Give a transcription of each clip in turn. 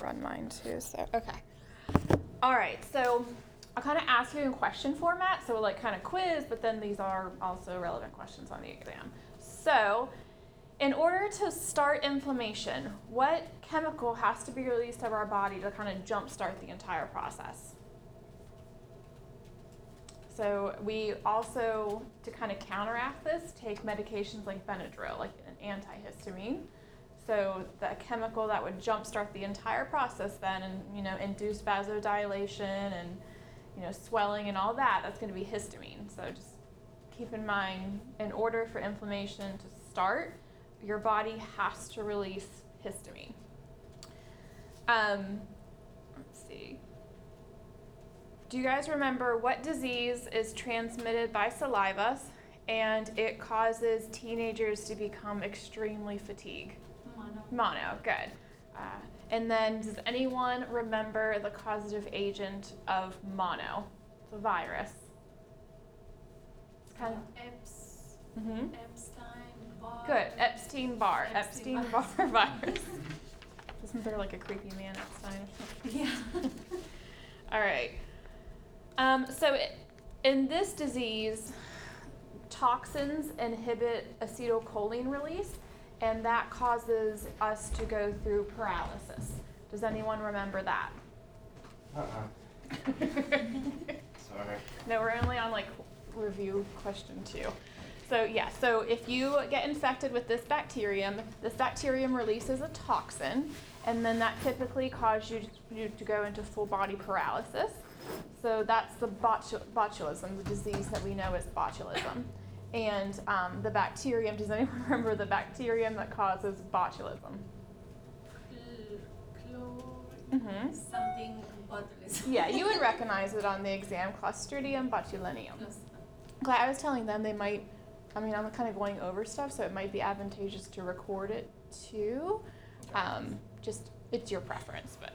Run mine too. So okay. All right. So I'll kind of ask you in question format, so like kind of quiz, but then these are also relevant questions on the exam. So, in order to start inflammation, what chemical has to be released of our body to kind of jumpstart the entire process? So we also, to kind of counteract this, take medications like Benadryl, like an antihistamine. So the chemical that would jumpstart the entire process then and you know induce vasodilation and you know swelling and all that, that's going to be histamine. So just keep in mind, in order for inflammation to start, your body has to release histamine. Um, let's see. Do you guys remember what disease is transmitted by saliva and it causes teenagers to become extremely fatigued? Mono. Good. Uh, and then, does anyone remember the causative agent of mono, the virus? It's kind of. Eps, hmm Epstein Barr. Good. Epstein Barr. Epstein Epstein Barr. Virus. Isn't there like a creepy man Epstein? Yeah. All right. Um, so, it, in this disease, toxins inhibit acetylcholine release, and that causes us to go through paralysis. Does anyone remember that? Uh-uh. Sorry. No, we're only on like review question two. So yeah, so if you get infected with this bacterium, this bacterium releases a toxin, and then that typically causes you, you to go into full body paralysis. So that's the botu- botulism, the disease that we know as botulism. And um, the bacterium, does anyone remember the bacterium that causes botulism? Mm-hmm. something botulism. Yeah, you would recognize it on the exam, Clostridium botulinum. Like I was telling them, they might. I mean, I'm kind of going over stuff, so it might be advantageous to record it too. Um, just it's your preference, but.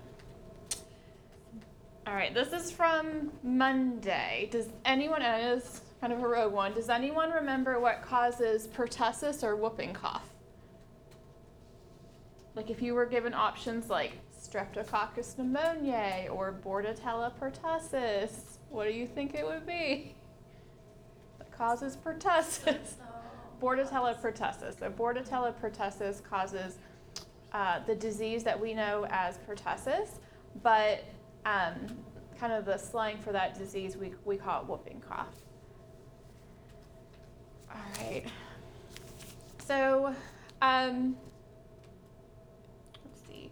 All right, this is from Monday. Does anyone? And it is kind of a rogue one. Does anyone remember what causes pertussis or whooping cough? Like if you were given options like Streptococcus pneumoniae or Bordetella pertussis, what do you think it would be? That causes pertussis. Bordetella pertussis. So Bordetella pertussis causes uh, the disease that we know as pertussis, but um, kind of the slang for that disease we, we call it whooping cough. All right. So, um, let's see.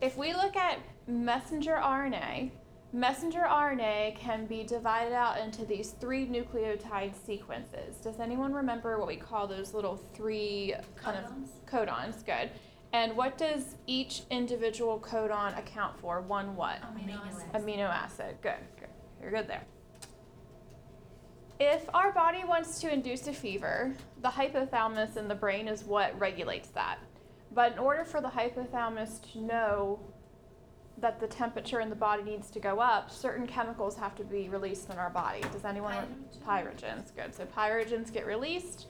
If we look at messenger RNA, messenger RNA can be divided out into these three nucleotide sequences. Does anyone remember what we call those little three kind Codons? of codons? Good. And what does each individual codon account for? One what? Amino acid. Amino acid. Good, good. You're good there. If our body wants to induce a fever, the hypothalamus in the brain is what regulates that. But in order for the hypothalamus to know that the temperature in the body needs to go up, certain chemicals have to be released in our body. Does anyone Pyrogen. pyrogens? Good. So pyrogens get released.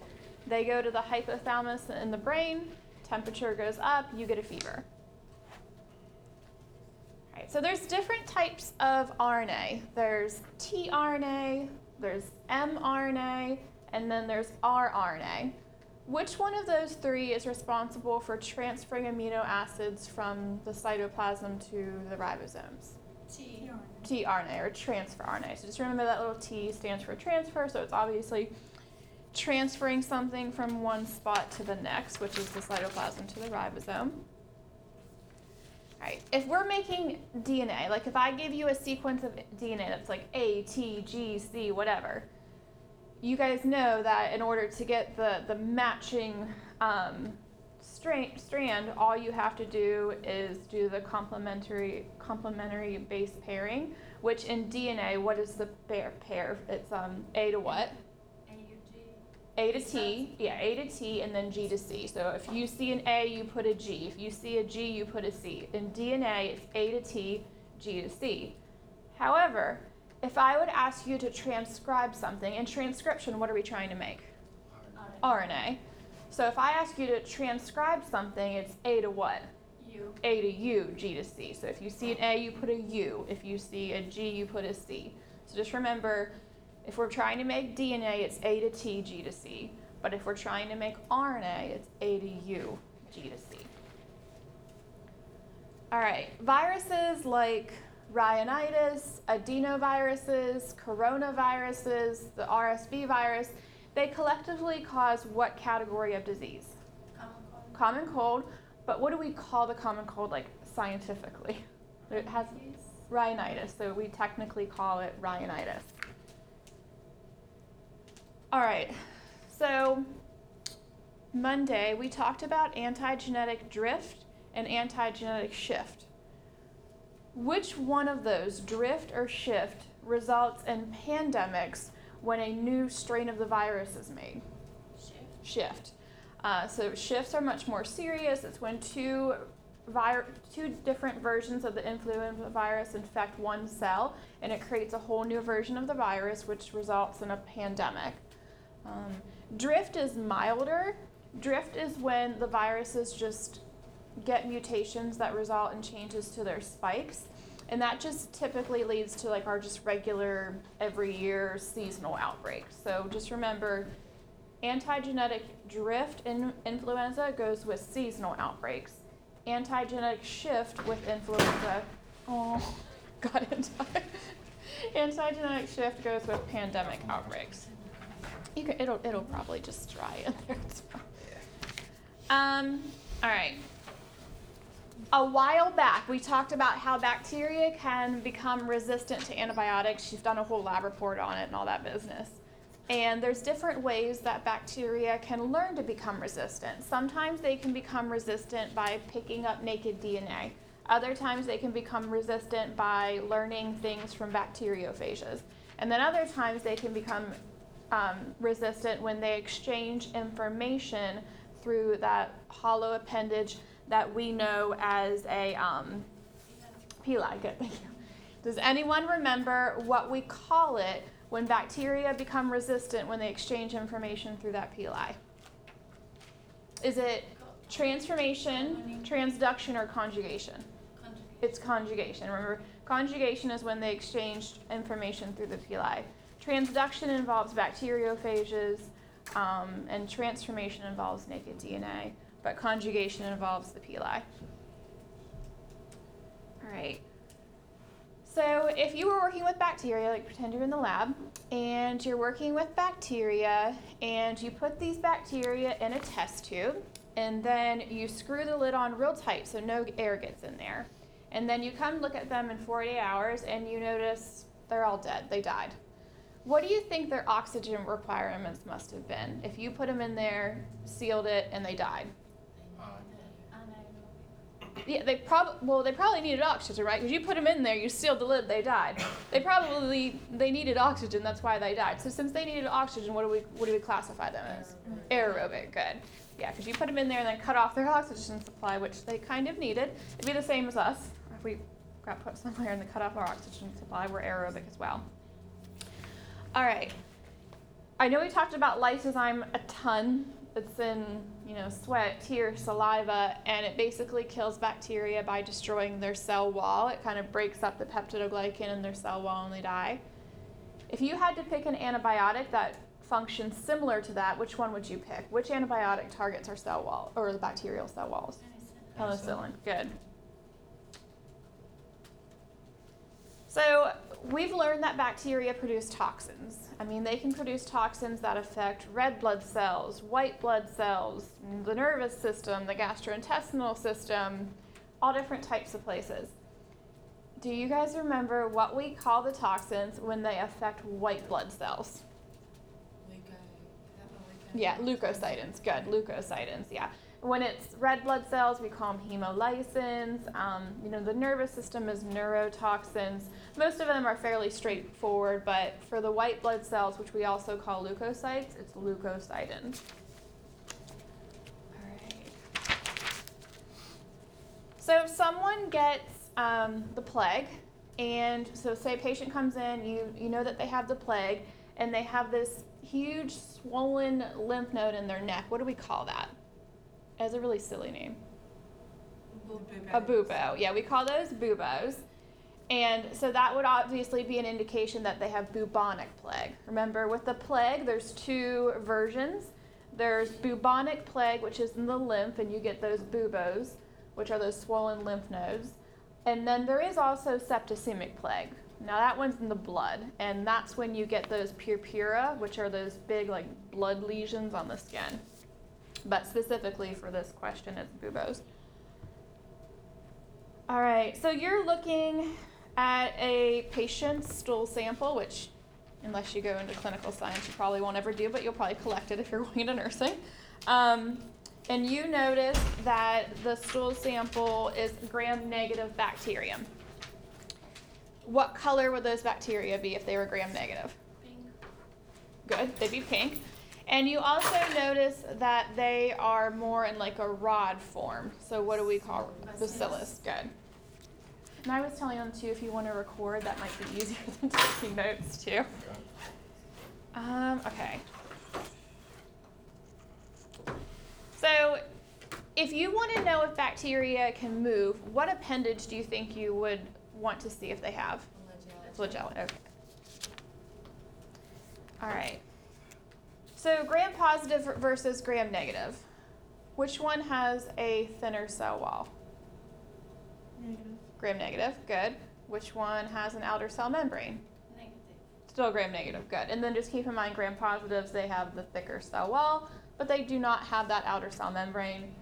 They go to the hypothalamus in the brain. Temperature goes up. You get a fever. All right. so there's different types of RNA. There's tRNA, there's mRNA, and then there's rRNA. Which one of those three is responsible for transferring amino acids from the cytoplasm to the ribosomes? T. tRNA or transfer RNA. So just remember that little T stands for transfer, so it's obviously transferring something from one spot to the next, which is the cytoplasm to the ribosome. Right. If we're making DNA, like if I give you a sequence of DNA that's like A, T, G, C, whatever, you guys know that in order to get the, the matching um, stra- strand, all you have to do is do the complementary complementary base pairing, which in DNA, what is the pair? pair? It's um, A to what? A to T, yeah, A to T, and then G to C. So if you see an A, you put a G. If you see a G, you put a C. In DNA, it's A to T, G to C. However, if I would ask you to transcribe something, in transcription, what are we trying to make? RNA. RNA. So if I ask you to transcribe something, it's A to what? U. A to U, G to C. So if you see an A, you put a U. If you see a G, you put a C. So just remember, if we're trying to make DNA, it's A to T, G to C. But if we're trying to make RNA, it's A to U, G to C. All right, viruses like rhinitis, adenoviruses, coronaviruses, the RSV virus, they collectively cause what category of disease? Common cold. Common cold, but what do we call the common cold like scientifically? It has rhinitis, so we technically call it rhinitis. All right, so Monday we talked about antigenetic drift and antigenetic shift. Which one of those, drift or shift, results in pandemics when a new strain of the virus is made? Shift. shift. Uh, so shifts are much more serious. It's when two vir- two different versions of the influenza virus infect one cell, and it creates a whole new version of the virus, which results in a pandemic. Um, drift is milder. Drift is when the viruses just get mutations that result in changes to their spikes. And that just typically leads to like our just regular every year seasonal outbreaks. So just remember Antigenetic drift in influenza goes with seasonal outbreaks. Antigenetic shift with influenza, oh, got it. Antigenetic shift goes with pandemic outbreaks. You can, it'll, it'll probably just dry in there. Um, all right. A while back, we talked about how bacteria can become resistant to antibiotics. She's done a whole lab report on it and all that business. And there's different ways that bacteria can learn to become resistant. Sometimes they can become resistant by picking up naked DNA. Other times they can become resistant by learning things from bacteriophages. And then other times they can become um, resistant when they exchange information through that hollow appendage that we know as a um, pili. Good, thank you. Does anyone remember what we call it when bacteria become resistant when they exchange information through that pili? Is it transformation, transduction, or conjugation? Conjugate. It's conjugation. Remember, conjugation is when they exchange information through the pili. Transduction involves bacteriophages, um, and transformation involves naked DNA, but conjugation involves the pili. All right. So, if you were working with bacteria, like pretend you're in the lab, and you're working with bacteria, and you put these bacteria in a test tube, and then you screw the lid on real tight so no air gets in there. And then you come look at them in 48 hours, and you notice they're all dead, they died. What do you think their oxygen requirements must have been if you put them in there, sealed it, and they died? Um, yeah, they probably well, they probably needed oxygen, right? Because you put them in there, you sealed the lid, they died. They probably they needed oxygen, that's why they died. So since they needed oxygen, what do we what do we classify them as? Aerobic, good. Yeah, because you put them in there and then cut off their oxygen supply, which they kind of needed. It'd be the same as us. If we got put somewhere and they cut off our oxygen supply, we're aerobic as well. All right. I know we talked about lysozyme a ton. It's in, you know, sweat, tears, saliva, and it basically kills bacteria by destroying their cell wall. It kind of breaks up the peptidoglycan in their cell wall and they die. If you had to pick an antibiotic that functions similar to that, which one would you pick? Which antibiotic targets our cell wall or the bacterial cell walls? Penicillin. Good. So we've learned that bacteria produce toxins. I mean, they can produce toxins that affect red blood cells, white blood cells, the nervous system, the gastrointestinal system, all different types of places. Do you guys remember what we call the toxins when they affect white blood cells? Yeah, leukocidins. Good, leukocidins. Yeah. When it's red blood cells, we call them hemolysins. Um, you know, the nervous system is neurotoxins. Most of them are fairly straightforward, but for the white blood cells, which we also call leukocytes, it's leukocidins. All right. So if someone gets um, the plague, and so say a patient comes in, you you know that they have the plague, and they have this huge swollen lymph node in their neck. What do we call that? As a really silly name. a bubo. Yeah, we call those buboes. And so that would obviously be an indication that they have bubonic plague. Remember, with the plague, there's two versions. There's bubonic plague, which is in the lymph, and you get those buboes, which are those swollen lymph nodes. And then there is also septicemic plague. Now that one's in the blood, and that's when you get those purpura, which are those big like blood lesions on the skin. But specifically for this question, it's buboes. All right, so you're looking at a patient's stool sample, which, unless you go into clinical science, you probably won't ever do, but you'll probably collect it if you're going into nursing. Um, and you notice that the stool sample is gram negative bacterium. What color would those bacteria be if they were gram negative? Pink. Good, they'd be pink. And you also notice that they are more in like a rod form. So what do we call bacillus? Good. And I was telling them too, if you want to record, that might be easier than taking notes too. Um, okay. So, if you want to know if bacteria can move, what appendage do you think you would want to see if they have? Flagella. Okay. All right. So, gram positive versus gram negative. Which one has a thinner cell wall? Negative. Gram negative. Good. Which one has an outer cell membrane? Negative. Still gram negative, good. And then just keep in mind gram positives, they have the thicker cell wall, but they do not have that outer cell membrane.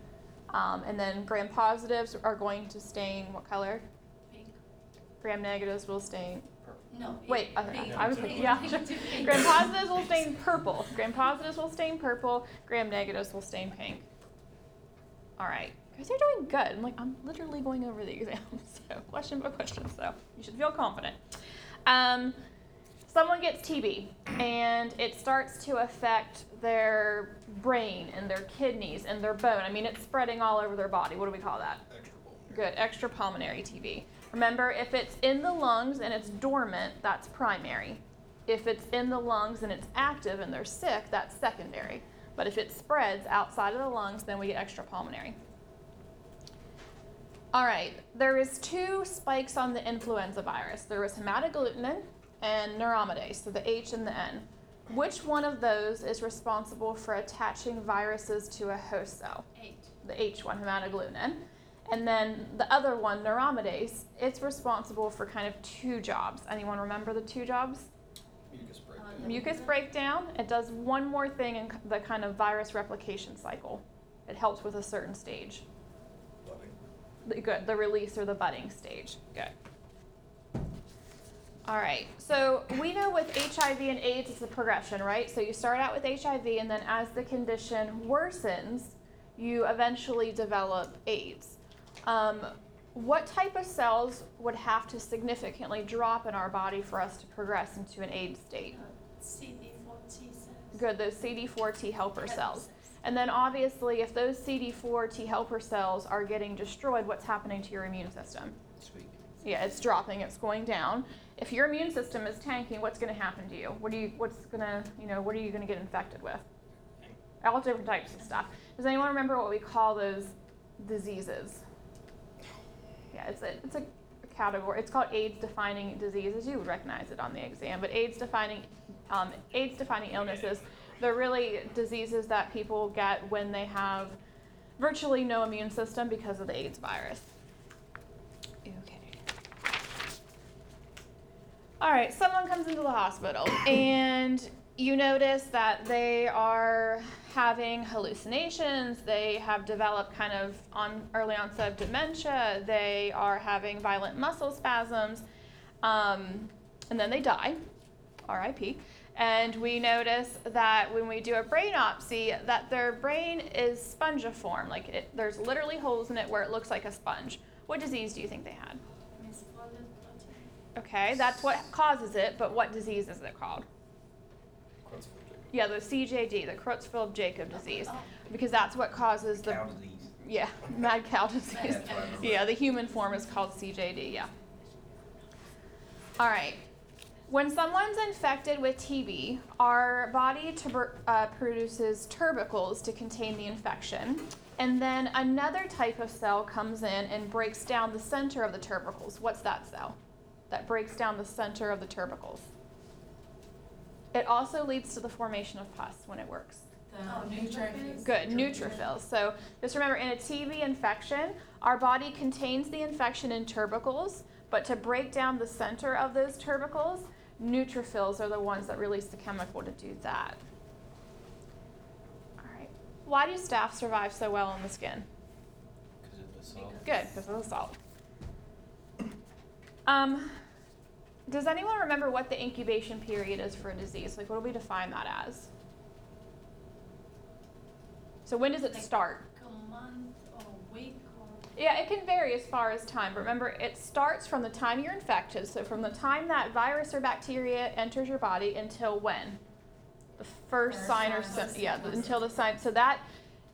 Um, and then gram positives are going to stain what color? Pink. Gram negatives will stain. No. Wait, pink. Pink. I was Pink. yeah. Pink. Gram positives will stain purple. Gram positives will stain purple. Gram negatives will stain pink. All right. Guys you're doing good. I'm like, I'm literally going over the exam. So, question by question. So, you should feel confident. Um, someone gets TB and it starts to affect their brain and their kidneys and their bone. I mean, it's spreading all over their body. What do we call that? Good, extra pulmonary TB. Remember, if it's in the lungs and it's dormant, that's primary. If it's in the lungs and it's active and they're sick, that's secondary. But if it spreads outside of the lungs, then we get extra pulmonary. All right, there is two spikes on the influenza virus. There was hematoglutinin and neuraminidase, so the H and the N. Which one of those is responsible for attaching viruses to a host cell? Eight. the H1 hematoglutinin. And then the other one, neuraminidase, it's responsible for kind of two jobs. Anyone remember the two jobs? Mucus Uh, breakdown. Mucus breakdown. It does one more thing in the kind of virus replication cycle. It helps with a certain stage. Budding. Good, the release or the budding stage. Good. All right, so we know with HIV and AIDS it's a progression, right? So you start out with HIV, and then as the condition worsens, you eventually develop AIDS. Um, what type of cells would have to significantly drop in our body for us to progress into an AIDS state? CD4 T cells. Good, those CD4 T helper cells. And then obviously, if those CD4 T helper cells are getting destroyed, what's happening to your immune system? Sweet. Yeah, it's dropping, it's going down. If your immune system is tanking, what's going to happen to you? What do you what's going to, you know, what are you going to get infected with? All different types of stuff. Does anyone remember what we call those diseases? Yeah, it's a it's a category. It's called AIDS defining diseases. You would recognize it on the exam, but AIDS defining um, AIDS defining illnesses. They're really diseases that people get when they have virtually no immune system because of the AIDS virus. Okay. All right, someone comes into the hospital and you notice that they are having hallucinations, they have developed kind of on early onset of dementia, they are having violent muscle spasms, um, and then they die, RIP. And we notice that when we do a brainopsy, that their brain is spongiform, like it, there's literally holes in it where it looks like a sponge. What disease do you think they had? Okay, that's what causes it, but what disease is it called? Yeah, the CJD, the Creutzfeldt Jakob disease, because that's what causes the Cow disease. yeah mad cow disease. That's what I remember. Yeah, the human form is called CJD. Yeah. All right. When someone's infected with TB, our body tuber- uh, produces tubercles to contain the infection. And then another type of cell comes in and breaks down the center of the tubercles. What's that cell? That breaks down the center of the tubercles. It also leads to the formation of pus when it works. Oh, neutrophils. Good, neutrophils. So just remember, in a TB infection, our body contains the infection in tubercles, but to break down the center of those tubercles, neutrophils are the ones that release the chemical to do that. All right. Why do staph survive so well in the skin? Because of the salt. Good, because of the salt. Um, does anyone remember what the incubation period is for a disease? Like, what do we define that as? So when does it Like- start? A month or a week or Yeah, it can vary as far as time, but remember, it starts from the time you're infected. So from the time that virus or bacteria enters your body until when? The first, First sign or sign of sym- yeah, until the sign. So that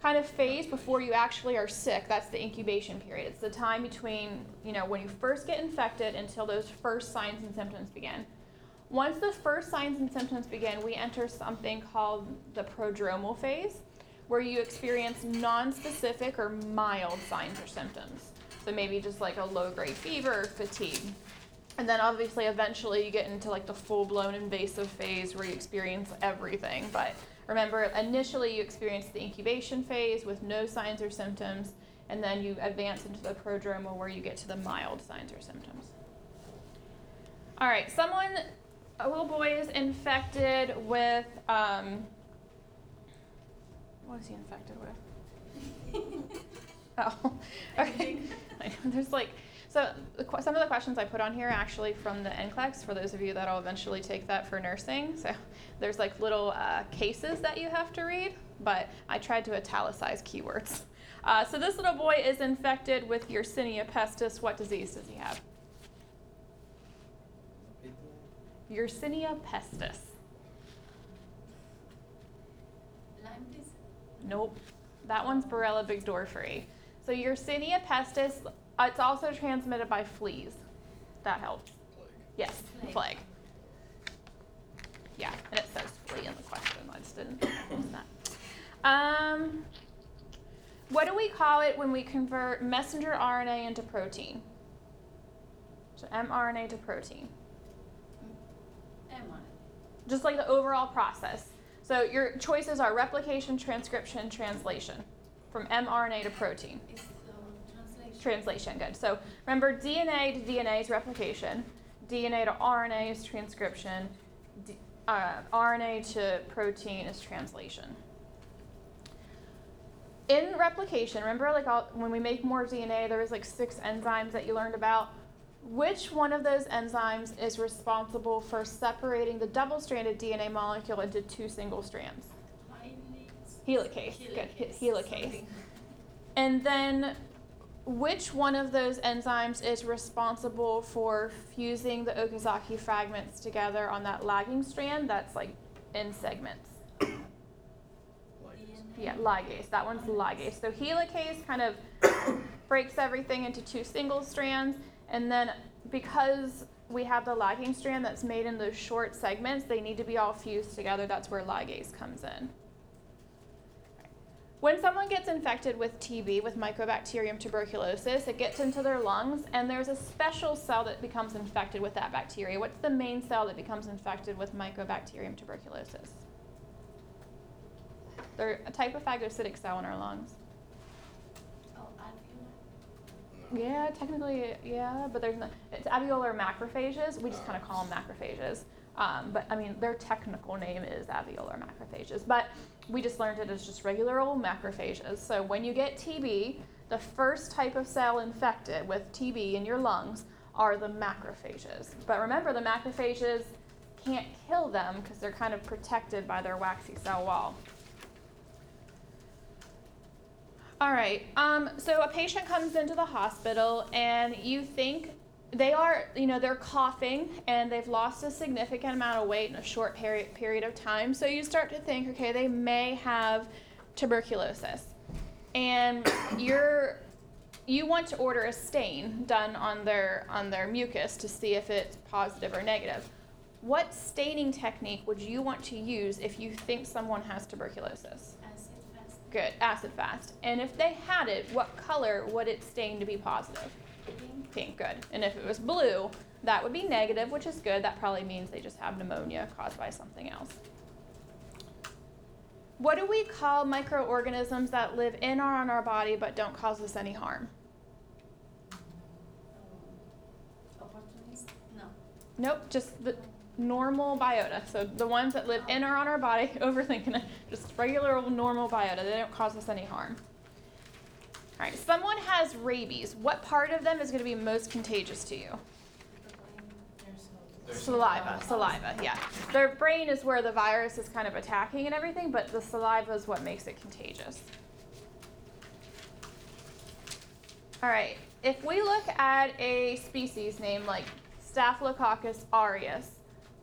kind of phase before you actually are sick, that's the incubation period. It's the time between, you know, when you first get infected until those first signs and symptoms begin. Once the first signs and symptoms begin, we enter something called the prodromal phase, where you experience non-specific or mild signs or symptoms. So maybe just like a low-grade fever, or fatigue. And then obviously eventually you get into like the full-blown invasive phase where you experience everything. But remember, initially you experience the incubation phase with no signs or symptoms, and then you advance into the prodromal where you get to the mild signs or symptoms. All right, someone, a little boy is infected with, um, what is he infected with? Oh, okay. There's like, so some of the questions I put on here are actually from the NCLEX for those of you that'll eventually take that for nursing. So there's like little uh, cases that you have to read, but I tried to italicize keywords. Uh, so this little boy is infected with Yersinia pestis. What disease does he have? Yersinia pestis. Lyme disease. Nope. That one's Borrelia burgdorferi. So Yersinia pestis, it's also transmitted by fleas. That helps. Plague. Yes, Plague. plague. Yeah, and it says flea in the question. I just didn't. Um, what do we call it when we convert messenger RNA into protein? So mRNA to protein. M1. Just like the overall process. So your choices are replication, transcription, translation. From mRNA to protein. Translation. Good. So remember, DNA to DNA is replication, DNA to RNA is transcription, D, uh, RNA to protein is translation. In replication, remember, like all, when we make more DNA, there was like six enzymes that you learned about. Which one of those enzymes is responsible for separating the double-stranded DNA molecule into two single strands? Helicase. Helicase, good, Helicase. And then, which one of those enzymes is responsible for fusing the Okazaki fragments together on that lagging strand that's like in segments? Yeah, ligase. That one's ligase. So helicase kind of breaks everything into two single strands, and then because we have the lagging strand that's made in those short segments, they need to be all fused together. That's where ligase comes in. When someone gets infected with TB, with Mycobacterium tuberculosis, it gets into their lungs, and there's a special cell that becomes infected with that bacteria. What's the main cell that becomes infected with Mycobacterium tuberculosis? They're a type of phagocytic cell in our lungs. Oh, alveolar. Yeah, technically, yeah, but there's no, it's alveolar macrophages. We just kind of call them macrophages. Um, but I mean, their technical name is alveolar macrophages. But we just learned it as just regular old macrophages. So when you get TB, the first type of cell infected with TB in your lungs are the macrophages. But remember, the macrophages can't kill them because they're kind of protected by their waxy cell wall. All right. Um, so a patient comes into the hospital, and you think they are, you know, they're coughing and they've lost a significant amount of weight in a short period period of time. So you start to think, okay, they may have tuberculosis, and you're you want to order a stain done on their on their mucus to see if it's positive or negative. What staining technique would you want to use if you think someone has tuberculosis? Acid fast. Good, acid fast. And if they had it, what color would it stain to be positive? Pink. Good. And if it was blue, that would be negative, which is good. That probably means they just have pneumonia caused by something else. What do we call microorganisms that live in or on our body but don't cause us any harm? Opportunist? No. Nope, just the normal biota. So the ones that live in or on our body, overthinking it, just regular old normal biota. They don't cause us any harm. All right, someone has rabies. What part of them is going to be most contagious to you? The brain, there's no. There's- Saliva, saliva, yeah. Their brain is where the virus is kind of attacking and everything, but the saliva is what makes it contagious. All right, if we look at a species name like Staphylococcus aureus,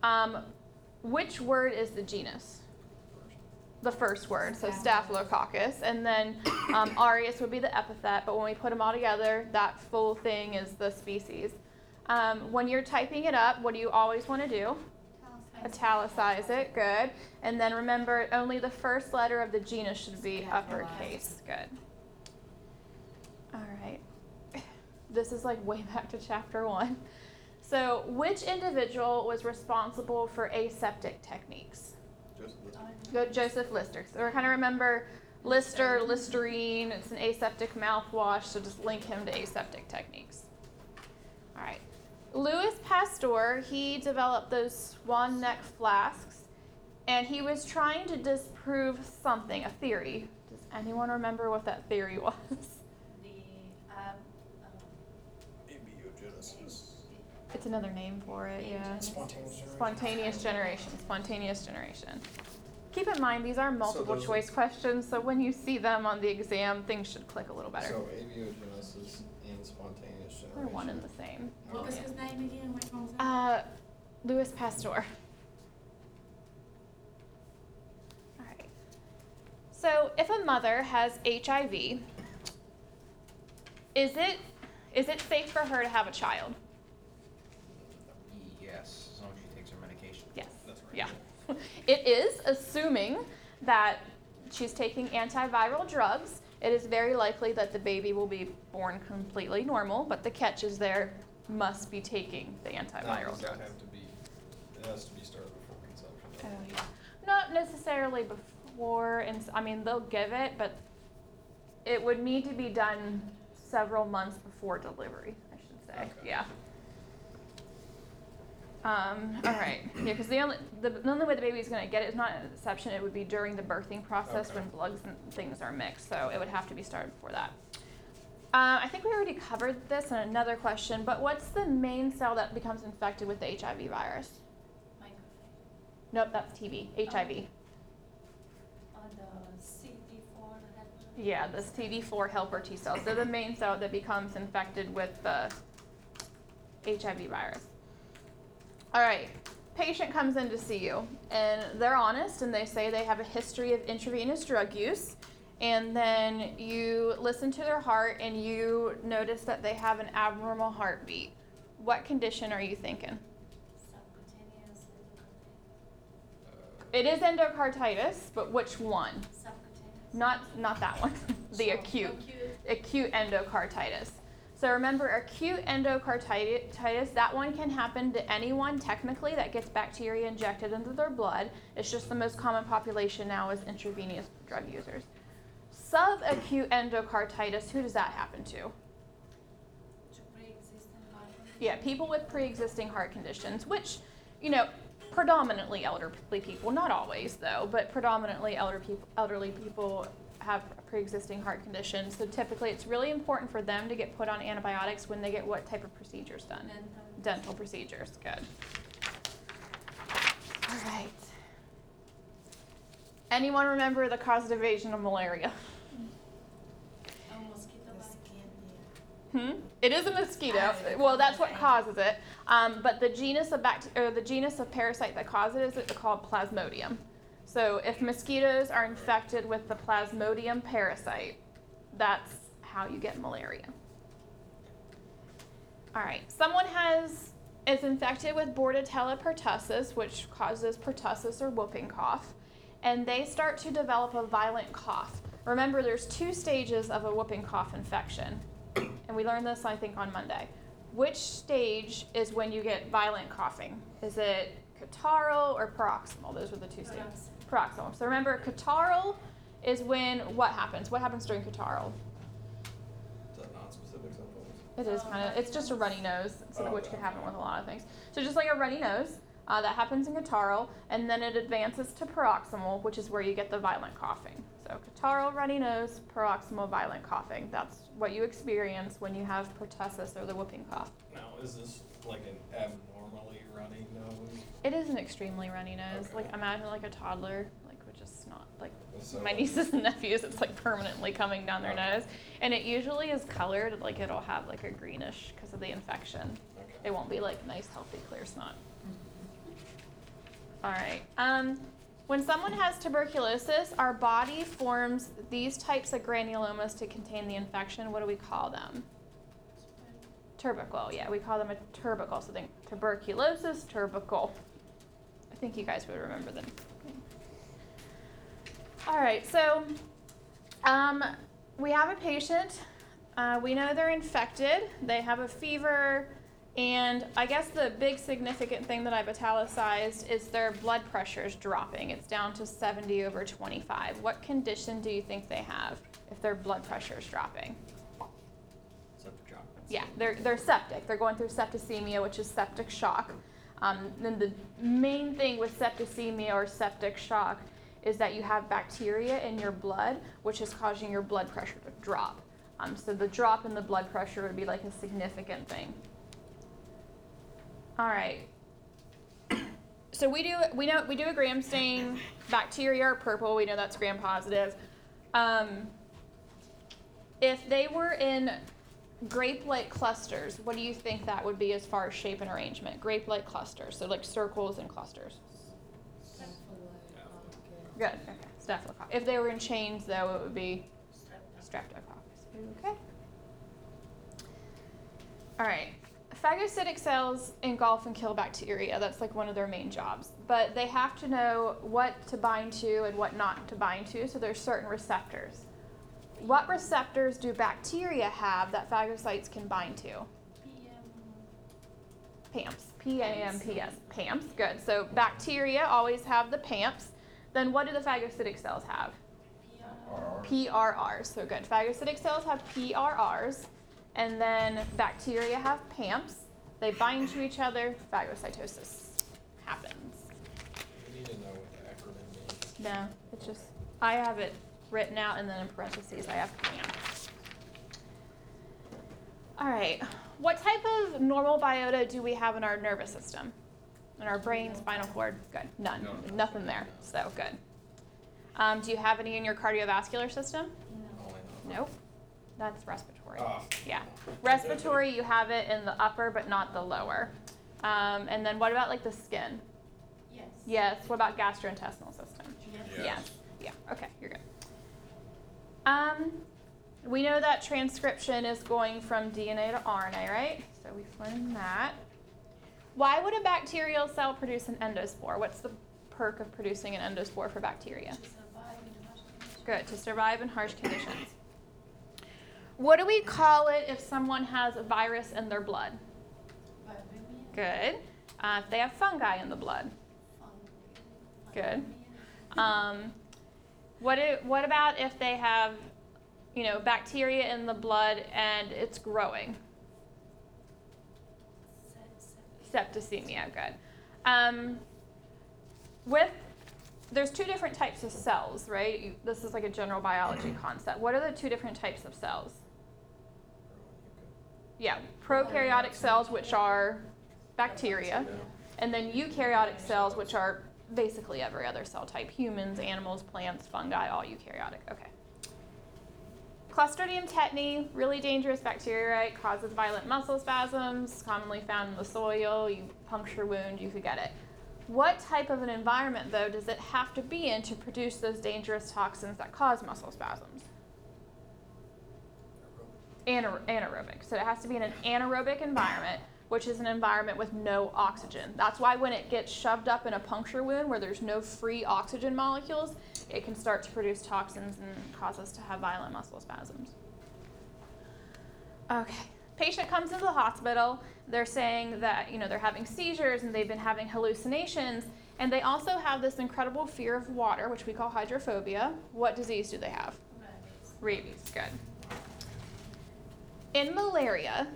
um, which word is the genus? The first word, so Staphylococcus, and then um, aureus would be the epithet, but when we put them all together, that full thing is the species. Um, when you're typing it up, what do you always want to do? Italicize it, good. And then remember, only the first letter of the genus should be uppercase, good. All right. This is like way back to chapter one. So, which individual was responsible for aseptic techniques? Good, Joseph Lister. So, kind of remember Lister, Listerine, it's an aseptic mouthwash, so just link him to aseptic techniques. All right. Louis Pasteur, he developed those swan neck flasks, and he was trying to disprove something, a theory. Does anyone remember what that theory was? The, um, um, Abiogenesis. It's another name for it, yeah. Spontaneous generation. Spontaneous generation, spontaneous generation. Keep in mind, these are multiple those are- choice questions, so when you see them on the exam, things should click a little better. So abiogenesis and spontaneous generation. They're one and the same. what was his name again? Which one was that? Uh, Louis Pasteur. All right. So, if a mother has HIV, is it is it safe for her to have a child? Yeah. It is, assuming that she's taking antiviral drugs. It is very likely that the baby will be born completely normal, but the catch is there must be taking the antiviral drugs. have to be, it has to be started before conception. Oh, yeah. Not necessarily before, and I mean, they'll give it, but it would need to be done several months before delivery, I should say. Okay. Yeah. Um, all right. Yeah, because the only the, the only way the baby's going to get it is not an exception. It would be during the birthing process Okay. when bloods and things are mixed. So it would have to be started before that. Uh, I think we already covered this in another question, but what's the main cell that becomes infected with the HIV virus? Macrophage. Nope, that's TB. HIV. Oh, the CD4 helper. Yeah, the CD4 helper T cells. They're the main cell that becomes infected with the HIV virus. All right, patient comes in to see you, and they're honest, and they say they have a history of intravenous drug use. And then you listen to their heart, and you notice that they have an abnormal heartbeat. What condition are you thinking? Subcutaneous. It is endocarditis, but which one? Subcutaneous. Not not that one. the. Acute. acute endocarditis. So remember, acute endocarditis, that one can happen to anyone technically that gets bacteria injected into their blood. It's just the most common population now is intravenous drug users. Subacute endocarditis, who does that happen to? Yeah, people with pre-existing heart conditions, which, you know, predominantly elderly people, not always though, but predominantly elder people, elderly people have pre-existing heart conditions. So typically, it's really important for them to get put on antibiotics when they get what type of procedures done? Dental. Dental procedures. Good. All right. Anyone remember the causative of malaria? Oh, mosquito bite. Hmm? It is a mosquito. Well, that's what causes it. Um, but the genus of bact- or the genus of parasite that causes it is called Plasmodium. So if mosquitoes are infected with the Plasmodium parasite, that's how you get malaria. All right. Someone has is infected with Bordetella pertussis, which causes pertussis or whooping cough, and they start to develop a violent cough. remember there's two stages of a whooping cough infection. And we learned this, I think, on Monday. Which stage is when you get violent coughing? Is it catarrhal or paroxysmal? Those are the two stages. Paroxysmal. So remember, catarrhal is when what happens? What happens during catarrhal? Is that non-specific? It is Oh, kind of. It's just a runny nose, so Oh, which okay. could happen with a lot of things. So just like a runny nose, uh, that happens in catarrhal, and then it advances to paroxysmal, which is where you get the violent coughing. So catarrhal, runny nose, paroxysmal, violent coughing. That's what you experience when you have pertussis or the whooping cough. Now, is this like an abnormally runny nose? It is an extremely runny nose. Okay. Like imagine like a toddler, like would just not like So- my nieces and nephews. It's like permanently coming down their Okay. nose, and it usually is colored like it'll have like a greenish because of the infection. Okay. It won't be like nice, healthy, clear snot. All right. Um, when someone has tuberculosis, our body forms these types of granulomas to contain the infection. What do we call them? Tubercle. Yeah, we call them a tubercle. So think tuberculosis, tubercle. I think you guys would remember them. All right. So um, we have a patient. Uh, we know they're infected. They have a fever. And I guess the big significant thing that I've italicized is their blood pressure is dropping. It's down to 70 over 25. What condition do you think they have if their blood pressure is dropping? Yeah, they're, they're septic. They're going through septicemia, which is septic shock. Um, then the main thing with septicemia or septic shock is that you have bacteria in your blood, which is causing your blood pressure to drop. Um, so the drop in the blood pressure would be like a significant thing. All right. So we do we know we do a gram stain. Bacteria are purple. We know that's gram positive. Um, if they were in grape-like clusters, what do you think that would be as far as shape and arrangement? Grape-like clusters, so like circles and clusters. Good. Okay. Staphylococcus. If they were in chains, though, it would be streptococcus. Okay. All right. Phagocytic cells engulf and kill bacteria. That's like one of their main jobs. But they have to know what to bind to and what not to bind to. So there's certain receptors. What receptors do bacteria have that phagocytes can bind to? PAMPs. P A M P S. PAMPs. Good. So bacteria always have the PAMPs. Then what do the phagocytic cells have? PRRs. So good. Phagocytic cells have PRRs, and then bacteria have PAMPs. They bind to each other. Phagocytosis happens. We need to know what the acronym means. No, it's just I have it written out, and then in parentheses I have PAM. All right. What type of normal biota do we have in our nervous system? In our brain, spinal cord? Good. None. No. Nothing there. So good. Um, do you have any in your cardiovascular system? Know. Nope. That's respiratory. Ah. Yeah. Respiratory, you have it in the upper, but not the lower. Um, and then what about like the skin? Yes. Yes. What about gastrointestinal system? Yes. Yes. Yeah. Okay, you're good. Um, we know that transcription is going from DNA to RNA, right? So we've learned that. Why would a bacterial cell produce an endospore? What's the perk of producing an endospore for bacteria? To survive in harsh conditions. Good, to survive in harsh conditions. What do we call it if someone has a virus in their blood? Good. Uh, if they have fungi in the blood. Good. Um, what, do, what about if they have, you know, bacteria in the blood and it's growing? Se- se- Septicemia, good. Um, with, there's two different types of cells, right? You, this is like a general biology concept. What are the two different types of cells? Yeah, prokaryotic cells, which are bacteria, and then eukaryotic cells, which are basically every other cell type humans, animals, plants, fungi, all eukaryotic. Okay. Clostridium tetani, really dangerous bacteria, right? Causes violent muscle spasms, commonly found in the soil. You puncture wound, you could get it. What type of an environment, though, does it have to be in to produce those dangerous toxins that cause muscle spasms? Anaer- anaerobic. So it has to be in an anaerobic environment. Which is an environment with no oxygen. That's why when it gets shoved up in a puncture wound where there's no free oxygen molecules, it can start to produce toxins and cause us to have violent muscle spasms. Okay. Patient comes into the hospital. They're saying that, you know, they're having seizures and they've been having hallucinations. And they also have this incredible fear of water, which we call hydrophobia. What disease do they have? Rabies. Rabies. Good. In malaria,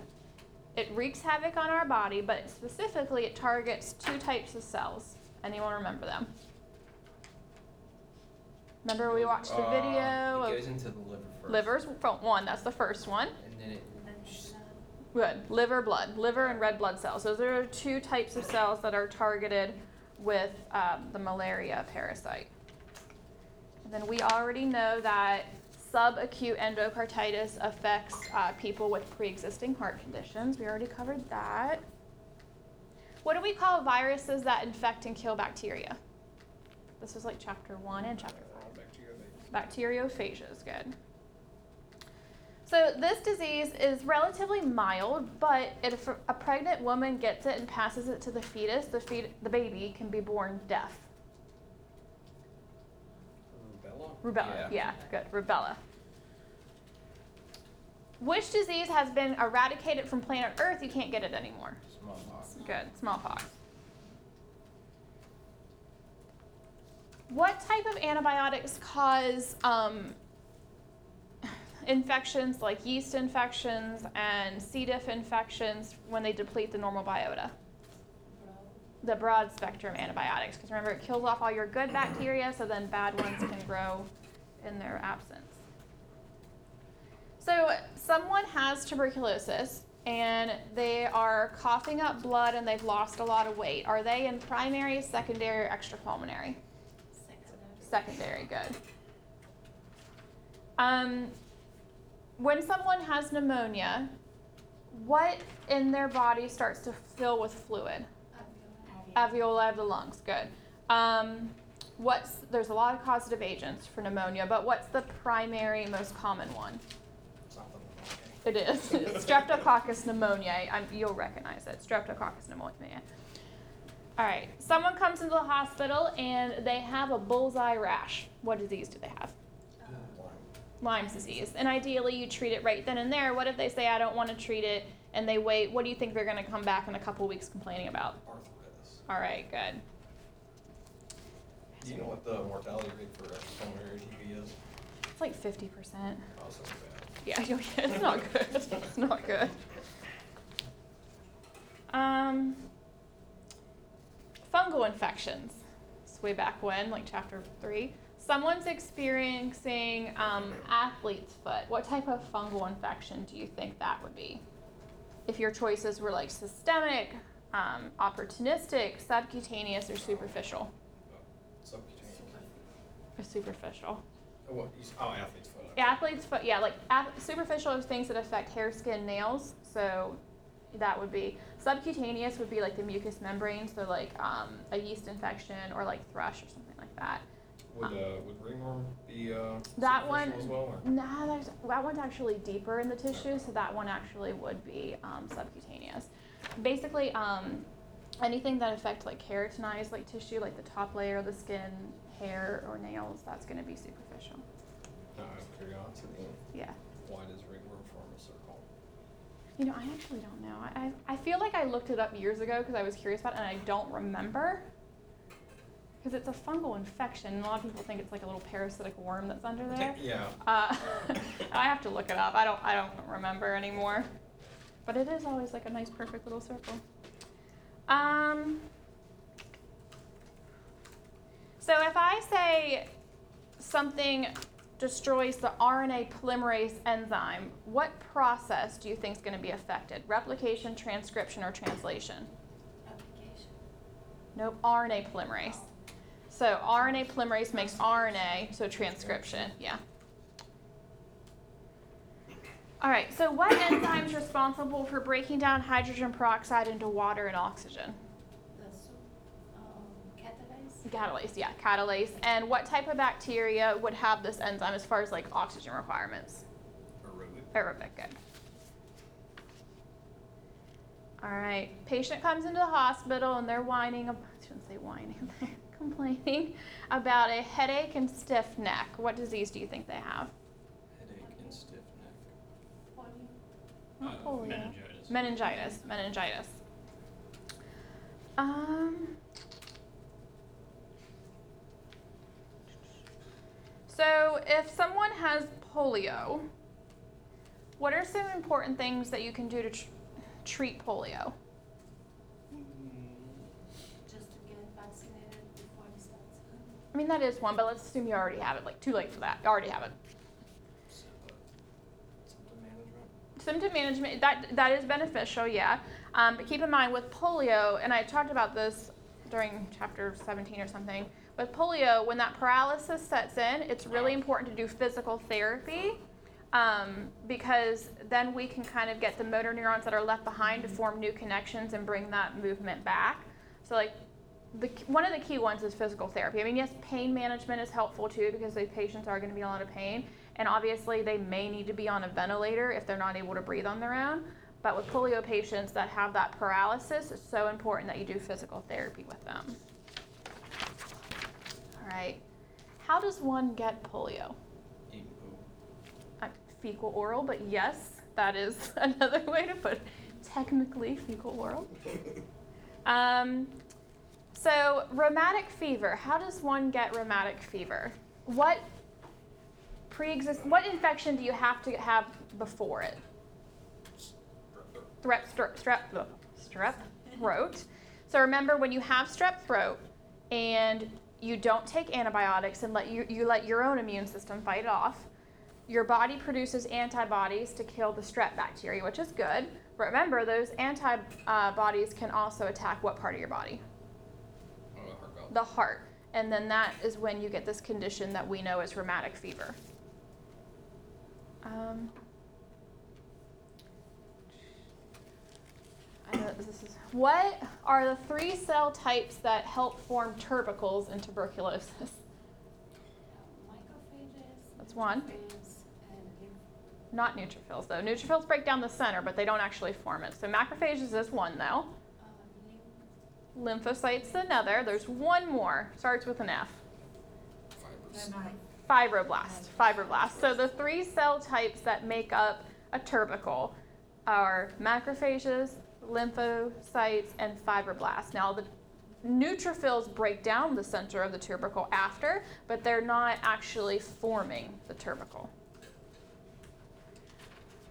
it wreaks havoc on our body, but specifically it targets two types of cells. Anyone remember them? Remember we watched the Uh, video It of goes into the liver first. livers? One, that's the first one. And then it. And then sh- blood. Good. Liver, blood. Liver and red blood cells. Those are two types of cells that are targeted with um, the malaria parasite. And then we already know that subacute endocarditis affects uh, people with pre-existing heart conditions. We already covered that. What do we call viruses that infect and kill bacteria? This was like chapter one and chapter five. Bacteriophages. Bacteriophage good. So this disease is relatively mild, but if a pregnant woman gets it and passes it to the fetus, the, fet- the baby can be born deaf. Rubella? Yeah. Yeah. good, rubella. Which disease has been eradicated from planet Earth? You can't get it anymore. Smallpox. Good, smallpox. What type of antibiotics cause um, infections like yeast infections and C. diff infections when they deplete the normal biota? The broad spectrum antibiotics, because remember, it kills off all your good bacteria, so then bad ones can grow in their absence. So, someone has tuberculosis and they are coughing up blood and they've lost a lot of weight. Are they in primary, secondary, or extrapulmonary? Secondary. Secondary, good. Um, when someone has pneumonia, what in their body starts to fill with fluid? Alveoli. Of the lungs, good. Um, what's there's a lot of causative agents for pneumonia, but what's the primary, most common one? It is Streptococcus pneumoniae. I'm, you'll recognize it. Streptococcus pneumoniae. All right. Someone comes into the hospital and they have a bullseye rash. What disease do they have? Uh, Lyme's disease. And ideally, you treat it right then and there. What if they say, I don't want to treat it, and they wait? What do you think they're going to come back in a couple weeks complaining about? All right, good. Do you know what the mortality rate for pulmonary TB is? It's like 50%. Oh, so bad. Yeah, it's not good. It's not good. Um, fungal infections. It's way back when, like chapter three. Someone's experiencing um, athlete's foot. What type of fungal infection do you think that would be? If your choices were like systemic, um, opportunistic, subcutaneous, or superficial? Subcutaneous. Or superficial. Oh, what? Oh, athlete's foot. okay. Athlete's foot, yeah, like ath- superficial is things that affect hair, skin, nails. So that would be subcutaneous would be like the mucous membrane, so like um, a yeast infection or like thrush or something like that. Would, uh, would ringworm be, uh, That one- as well, or? That one's actually deeper in the tissue, so that one actually would be um, subcutaneous. Basically, um, anything that affects like keratinized like tissue, like the top layer of the skin, hair, or nails, that's going to be superficial. No, out of curiosity, Yeah. why does ringworm form a circle? You know, I actually don't know. I, I, I feel like I looked it up years ago because I was curious about it and I don't remember. Because it's a fungal infection. and A lot of people think it's like a little parasitic worm that's under there. Yeah. Uh, I have to look it up. I don't, I don't remember anymore. But it is always like a nice, perfect little circle. Um, so if I say something destroys the RNA polymerase enzyme, what process do you think is going to be affected? Replication, transcription, or translation? Application. Nope, RNA polymerase. So RNA polymerase makes RNA, so transcription, yeah. All right, so what enzyme is responsible for breaking down hydrogen peroxide into water and oxygen? The. Um, catalase. Catalase, yeah, catalase. And what type of bacteria would have this enzyme as far as like oxygen requirements? Aerobic. Aerobic, good. All right. Patient comes into the hospital and they're whining. I shouldn't say whining. They're complaining about a headache and stiff neck. What disease do you think they have? Headache and stiff neck. Polio. Not polio. Meningitis. Meningitis. Meningitis. Um. So, if someone has polio, what are some important things that you can do to tr- treat polio? Just to get vaccinated before it starts. I mean, that is one, but let's assume you already have it. Like, too late for that. You already have it. Sy- uh, Symptom management. Symptom management that that is beneficial, yeah. Um, but keep in mind with polio, and I talked about this during chapter 17 or something. With polio, when that paralysis sets in, it's really important to do physical therapy um, because then we can kind of get the motor neurons that are left behind to form new connections and bring that movement back. So, like, the, one of the key ones is physical therapy. I mean, yes, pain management is helpful too because the patients are going to be in a lot of pain, and obviously they may need to be on a ventilator if they're not able to breathe on their own. But with polio patients that have that paralysis, it's so important that you do physical therapy with them. All right. How does one get polio? Poo. Uh, fecal oral, but yes, that is another way to put it. Technically, fecal oral. Um, so, rheumatic fever. How does one get rheumatic fever? What pre-exist? What infection do you have to have before it? Strep, strep, strep, throat. So remember, when you have strep throat and you don't take antibiotics and let you, you let your own immune system fight it off, your body produces antibodies to kill the strep bacteria, which is good. But remember, those antibodies can also attack what part of your body? Oh, heart. The heart. And then that is when you get this condition that we know as rheumatic fever. Um, I know this is, what are the three cell types that help form tubercles in tuberculosis? Macrophages. That's one. neutrophils, And lymph- Not neutrophils, though. Neutrophils break down the center, but they don't actually form it. So macrophages is one, though. lymph- Lymphocytes another. There's one more. Starts with an F. Fibers. Fibroblast. Fibroblast. So the three cell types that make up a tubercle are macrophages, lymphocytes, and fibroblasts. Now the neutrophils break down the center of the tubercle after, but they're not actually forming the tubercle.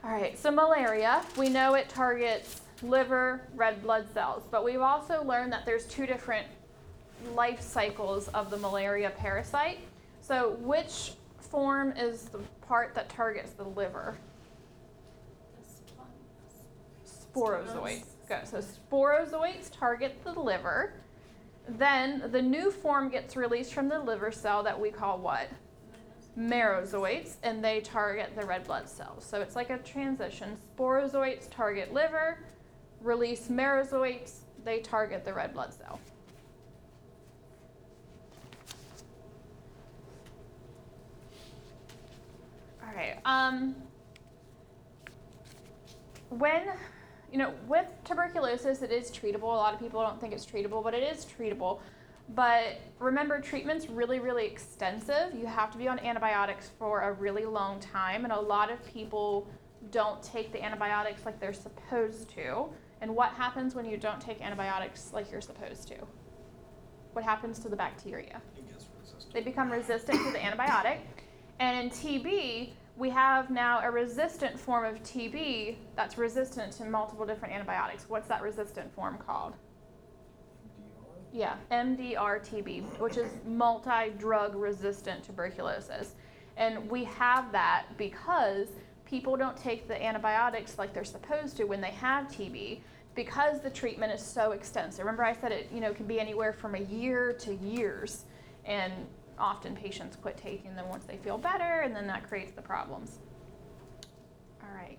All right, so malaria, we know it targets liver, red blood cells, but we've also learned that there's two different life cycles of the malaria parasite. So, which form is the part that targets the liver? Sporozoites. Good. So, sporozoites target the liver. Then the new form gets released from the liver cell that we call what? Merozoites, and they target the red blood cells. So it's like a transition. Sporozoites target liver, release merozoites, they target the red blood cell. All right. Um, when, you know, with tuberculosis, it is treatable. A lot of people don't think it's treatable, but it is treatable. But remember, treatment's really, really extensive. You have to be on antibiotics for a really long time, and a lot of people don't take the antibiotics like they're supposed to. And what happens when you don't take antibiotics like you're supposed to? What happens to the bacteria? It gets resistant. They become resistant to the antibiotic. And in TB, we have now a resistant form of TB that's resistant to multiple different antibiotics. What's that resistant form called? MDR? Yeah, MDR-TB, which is multi-drug resistant tuberculosis. And we have that because people don't take the antibiotics like they're supposed to when they have TB because the treatment is so extensive. Remember I said it, you know, can be anywhere from a year to years. And often patients quit taking them once they feel better and then that creates the problems. All right.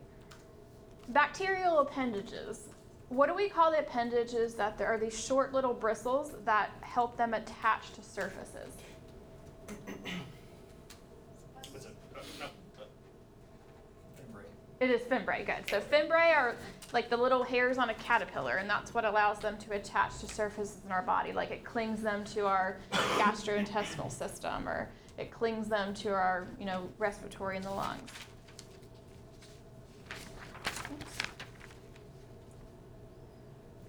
Bacterial appendages. What do we call the appendages that there are these short little bristles that help them attach to surfaces? Uh, uh. It is fimbriae, good. So fimbriae are like the little hairs on a caterpillar, and that's what allows them to attach to surfaces in our body. Like it clings them to our gastrointestinal system, or it clings them to our, you know, respiratory in the lungs.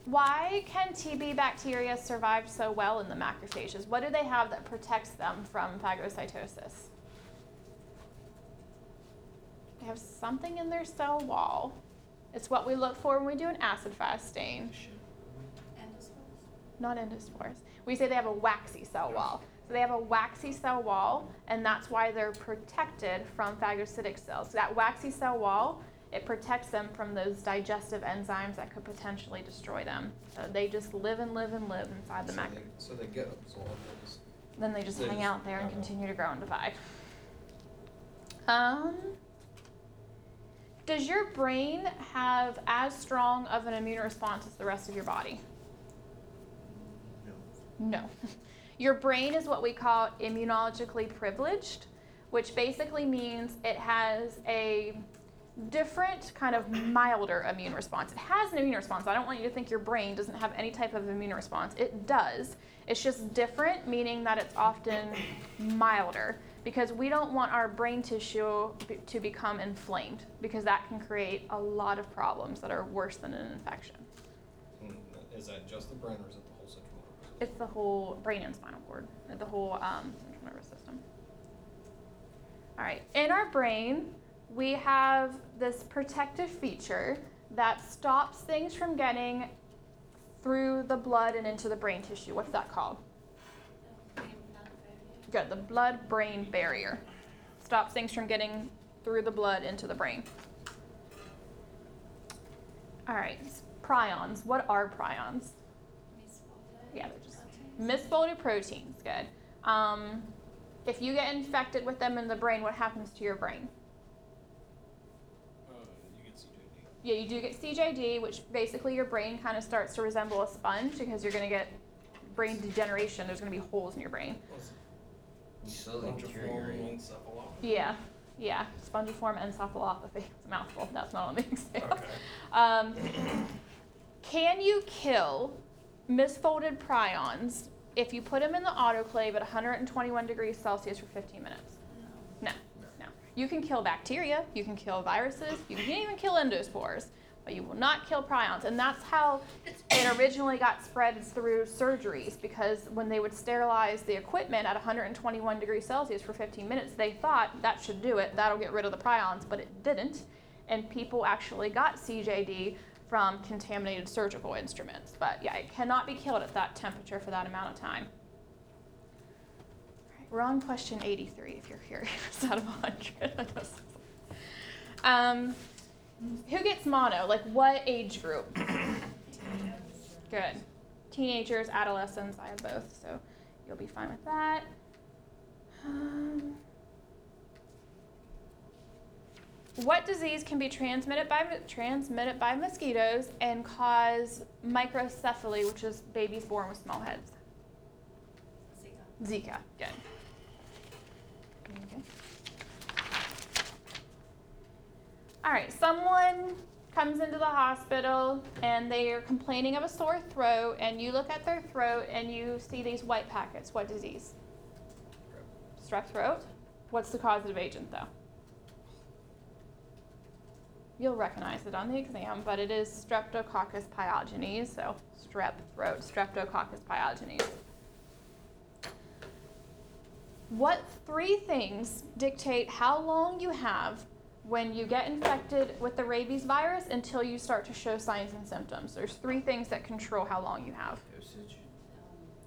Why can TB bacteria survive so well in the macrophages? What do they have that protects them from phagocytosis? They have something in their cell wall. It's what we look for when we do an acid fast stain, Endospores? not endospores. We say they have a waxy cell wall. So they have a waxy cell wall, and that's why they're protected from phagocytic cells. That waxy cell wall, it protects them from those digestive enzymes that could potentially destroy them. So they just live and live and live inside the So macro. they- So they get absorbed, Then they just They hang just- out there and continue to grow and divide. Um, does your brain have as strong of an immune response as the rest of your body? No. No. Your brain is what we call immunologically privileged, which basically means it has a different kind of milder immune response. It has an immune response. I don't want you to think your brain doesn't have any type of immune response. It does. It's just different, meaning that it's often milder because we don't want our brain tissue to become inflamed because that can create a lot of problems that are worse than an infection. Mm, Is that just the brain or is it the whole central nervous system? It's the whole brain and spinal cord, the whole um, central nervous system. All right, in our brain, we have this protective feature that stops things from getting through the blood and into the brain tissue. What's that called? Good, the blood brain barrier. Stops things from getting through the blood into the brain. All right, prions. What are prions? Yeah, they're just misfolded proteins. Good. Um, if you get infected with them in the brain, what happens to your brain? Uh, you get CJD. Yeah, you do get CJD, which basically your brain kind of starts to resemble a sponge because you're going to get brain degeneration. There's going to be holes in your brain. You slowly Spongiform deteriorate. encephalopathy. Yeah, yeah. Spongiform encephalopathy. It's a mouthful. That's not on the exam. Okay. Um, can you kill misfolded prions if you put them in the autoclave at 121 degrees Celsius for 15 minutes? No, no. You can kill bacteria, you can kill viruses, you can even kill endospores, but you will not kill prions. And that's how it originally got spread through surgeries because when they would sterilize the equipment at 121 degrees Celsius for 15 minutes, they thought that should do it, that'll get rid of the prions, but it didn't. And people actually got CJD from contaminated surgical instruments. But yeah, it cannot be killed at that temperature for that amount of time. Right, we're on question 83 if you're curious out of 100. um, who gets mono? Like what age group? Good. Teenagers, adolescents, I have both, so you'll be fine with that. Um, what disease can be transmitted by transmitted by mosquitoes and cause microcephaly, which is babies born with small heads? Zika. Zika. Good. Okay. All right. Someone comes into the hospital and they are complaining of a sore throat, and you look at their throat and you see these white packets. What disease? Strep throat. What's the causative agent, though? You'll recognize it on the exam, but it is Streptococcus pyogenes, so strep throat, Streptococcus pyogenes. What three things dictate how long you have when you get infected with the rabies virus until you start to show signs and symptoms? There's three things that control how long you have. Dosage.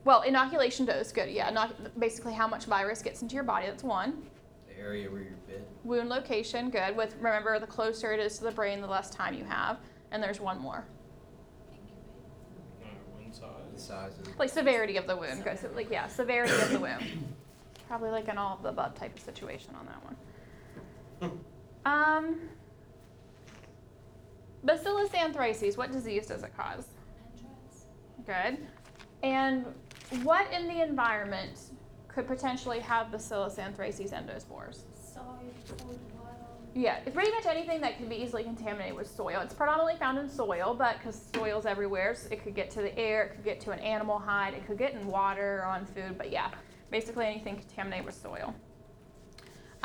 Well, inoculation dose, good, yeah. Not, basically, how much virus gets into your body, that's one. The area where you're bit. Wound location, good. With remember, the closer it is to the brain, the less time you have. And there's one more, Uh, The size. size of like severity of the wound. Good. So, like yeah, severity of the wound. Probably like an all of the above type of situation on that one. Um, Bacillus anthracis. What disease does it cause? Good. And what in the environment could potentially have Bacillus anthracis endospores? Soil, water, Yeah, it's pretty much anything that can be easily contaminated with soil. It's predominantly found in soil, but because soil's everywhere, so it could get to the air, it could get to an animal hide, it could get in water or on food. But yeah, basically anything contaminated with soil.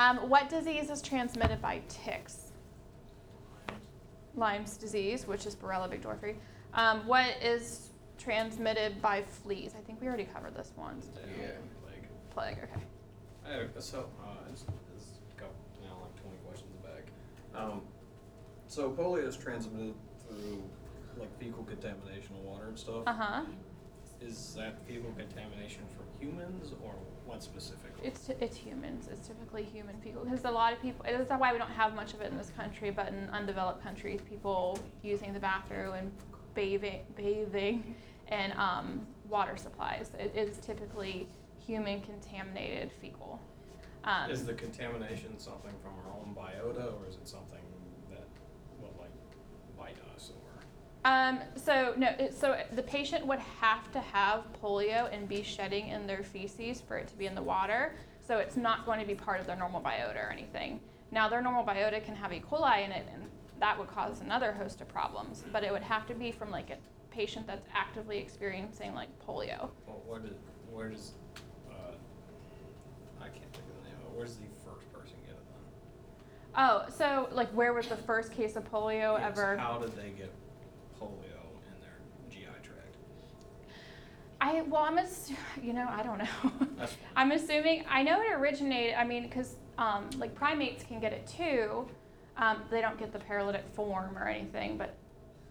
Um, what disease is transmitted by ticks? Lyme's disease, which is Borrelia burgdorferi. Um, what is transmitted by fleas? I think we already covered this once. Yeah. Like, Plague. Okay. I have, so, uh, it's, it's a couple, you know, like twenty questions back. Um, so polio is transmitted through like fecal contamination of water and stuff. Uh huh. Is that fecal contamination from humans or what specifically? It's it's humans. It's typically human people because a lot of people. That's why we don't have much of it in this country, but in undeveloped countries, people using the bathroom and bathing, bathing, and um, water supplies. It is typically human contaminated fecal. Um, Is the contamination something from our own biota or is it something that will like bite us or? Um, so no, it, so the patient would have to have polio and be shedding in their feces for it to be in the water. So it's not going to be part of their normal biota or anything. Now their normal biota can have E. coli in it, and that would cause another host of problems. But it would have to be from like a patient that's actively experiencing like polio. Well, where did, where does, uh, I can't think of the name of it, where's the first person get it then? Oh, so like where was the first case of polio Yes, ever? How did they get polio in their GI tract? I well, I'm ass- you know I don't know. I'm assuming I know it originated. I mean, because um, like primates can get it too. Um, they don't get the paralytic form or anything, but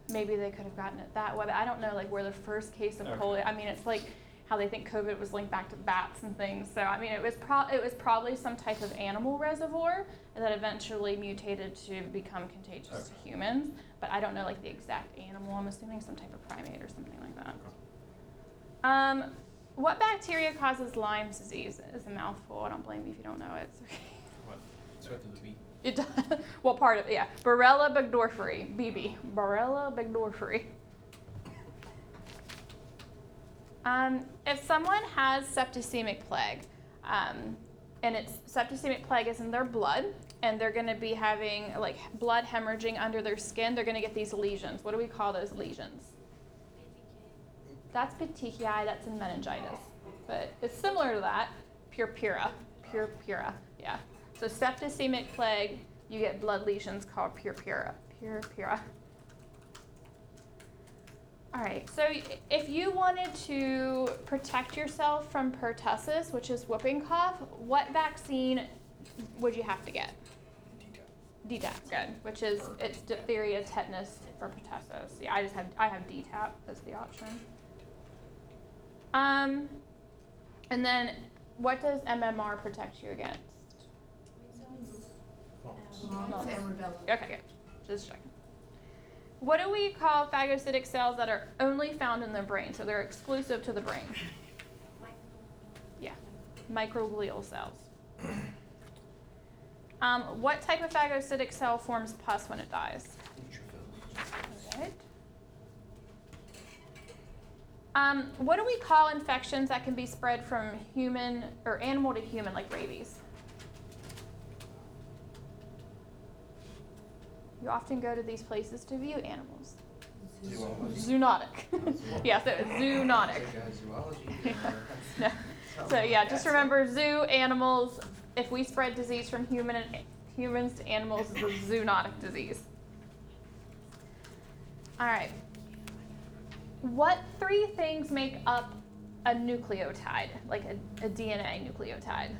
maybe they could have gotten it that way. But I don't know like where the first case of Okay. polio. I mean, it's like how they think COVID was linked back to bats and things. So I mean, it was pro- it was probably some type of animal reservoir that eventually mutated to become contagious to humans. But I don't know like the exact animal. I'm assuming some type of primate or something like that. Um, what bacteria causes Lyme's disease? It's a mouthful. I don't blame you if you don't know it. It's okay. What, start with the. It does. Well, part of it, yeah. Borrelia burgdorferi, BB. Borrelia burgdorferi. Um, if someone has septicemic plague, um, and it's septicemic plague is in their blood, and they're going to be having like blood hemorrhaging under their skin, they're going to get these lesions. What do we call those lesions? That's petechiae, that's in meningitis. But it's similar to that. Purpura. Purpura, yeah. So septicemic plague, you get blood lesions called purpura. Purpura. All right, so if you wanted to protect yourself from pertussis, which is whooping cough, what vaccine would you have to get? DTaP, DTAP, good, which is it's diphtheria, tetanus for pertussis. Yeah, I just have I have DTaP as the option. Um, and then what does MMR protect you against? Mumps and rubella. Okay, good. Just checking. What do we call phagocytic cells that are only found in the brain? So they're exclusive to the brain. Yeah, microglial cells. Um, what type of phagocytic cell forms pus when it dies? Um, what do we call infections that can be spread from human or animal to human, like rabies? You often go to these places to view animals. Zoonotic. yeah, so zoonotic. No. So yeah, just remember zoo animals. If we spread disease from human and humans to animals, it's a zoonotic disease. All right. What three things make up a nucleotide, like a, a DNA nucleotide?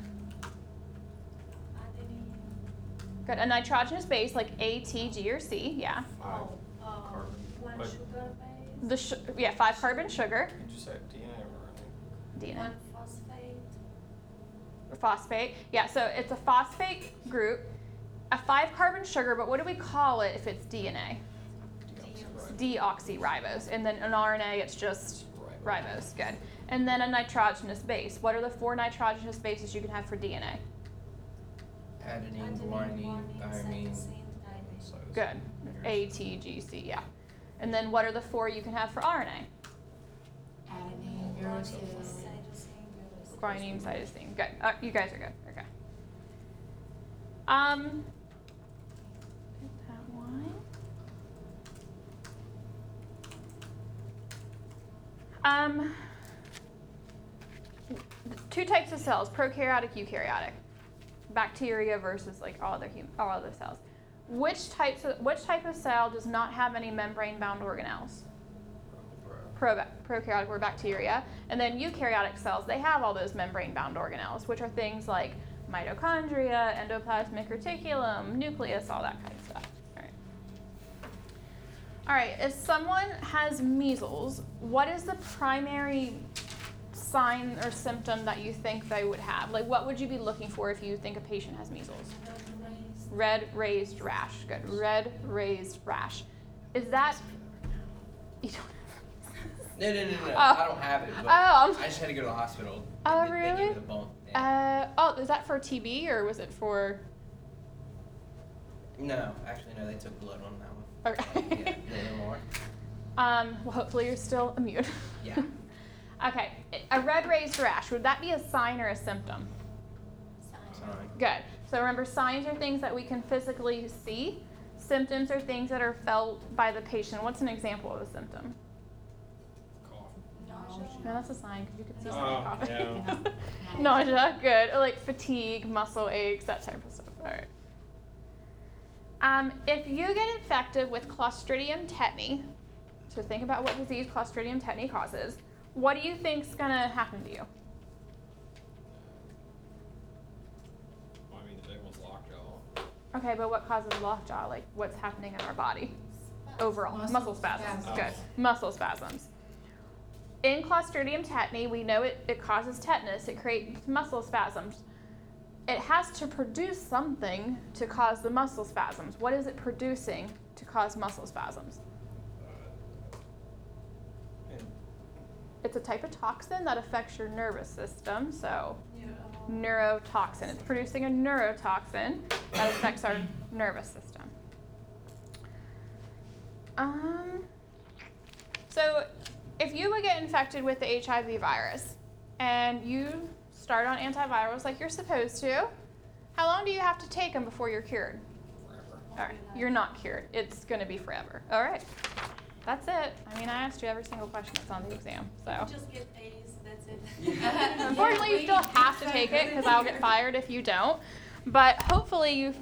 Good. A nitrogenous base, like A, T, G, or C. Yeah. Oh, uh, Carbon. one But- sugar base, The sh- yeah, five carbon sugar, Did you say DNA or RNA? DNA. one phosphate, phosphate. Yeah, so it's a phosphate group, a five carbon sugar, but what do we call it if it's DNA? Deoxyribose. And then an RNA, it's just ribose. Good. And then a nitrogenous base. What are the four nitrogenous bases you can have for DNA? Adenine, guanine, thymine. So Good. A, T, G, C, yeah. And then what are the four you can have for RNA? adenine, Uracil. Guanine, cytosine. Good. Uh, you guys are good. Okay. Um, Um, two types of cells: prokaryotic, eukaryotic. Bacteria versus like all other all other cells. Which types of which type of cell does not have any membrane-bound organelles? Pro- prokaryotic or bacteria, and then eukaryotic cells. They have all those membrane-bound organelles, which are things like mitochondria, endoplasmic reticulum, nucleus, all that kind All right. If someone has measles, what is the primary sign or symptom that you think they would have? Like, what would you be looking for if you think a patient has measles? Red raised. Rash. Good. Red raised rash. Is that you don't? No, no, no, no. Oh. I don't have it. But Oh, I'm- I just had to go to the hospital. Oh, They- They gave really? Yeah. Uh, oh, is that for TB or was it for? no, actually, no. They took blood on that. Okay. Yeah, no more. Um, well, hopefully you're still immune. Yeah. okay, a red raised rash, would that be a sign or a symptom? Sign. Good. So remember, signs are things that we can physically see. Symptoms are things that are felt by the patient. What's an example of a symptom? Cough. Nausea. No, that's a sign because you could see Oh, someone coughing. yeah. Nausea, good. Or like fatigue, muscle aches, that type of stuff. All right. Um, if you get infected with Clostridium tetani, so think about what disease Clostridium tetani causes. What do you think's gonna happen to you? Well, I mean, the big one's lockjaw. Okay, but what causes lockjaw? Like what's happening in our body overall? Muscle, Muscle spasms. spasms. Good. Muscle spasms. In Clostridium tetani, we know it, it causes tetanus. It creates muscle spasms. It has to produce something to cause the muscle spasms. What is it producing to cause muscle spasms? It's a type of toxin that affects your nervous system. So, Yeah. neurotoxin. It's producing a neurotoxin that affects our nervous system. Um, so, if you would get infected with the HIV virus and you start on antivirals like you're supposed to, how long do you have to take them before you're cured? forever. All right, you're not cured. It's going to be forever. All right, that's it. I mean, I asked you every single question that's on the exam, so. Just get A's, that's it. Unfortunately, you still have to take it because I'll get fired if you don't. But hopefully, you feel.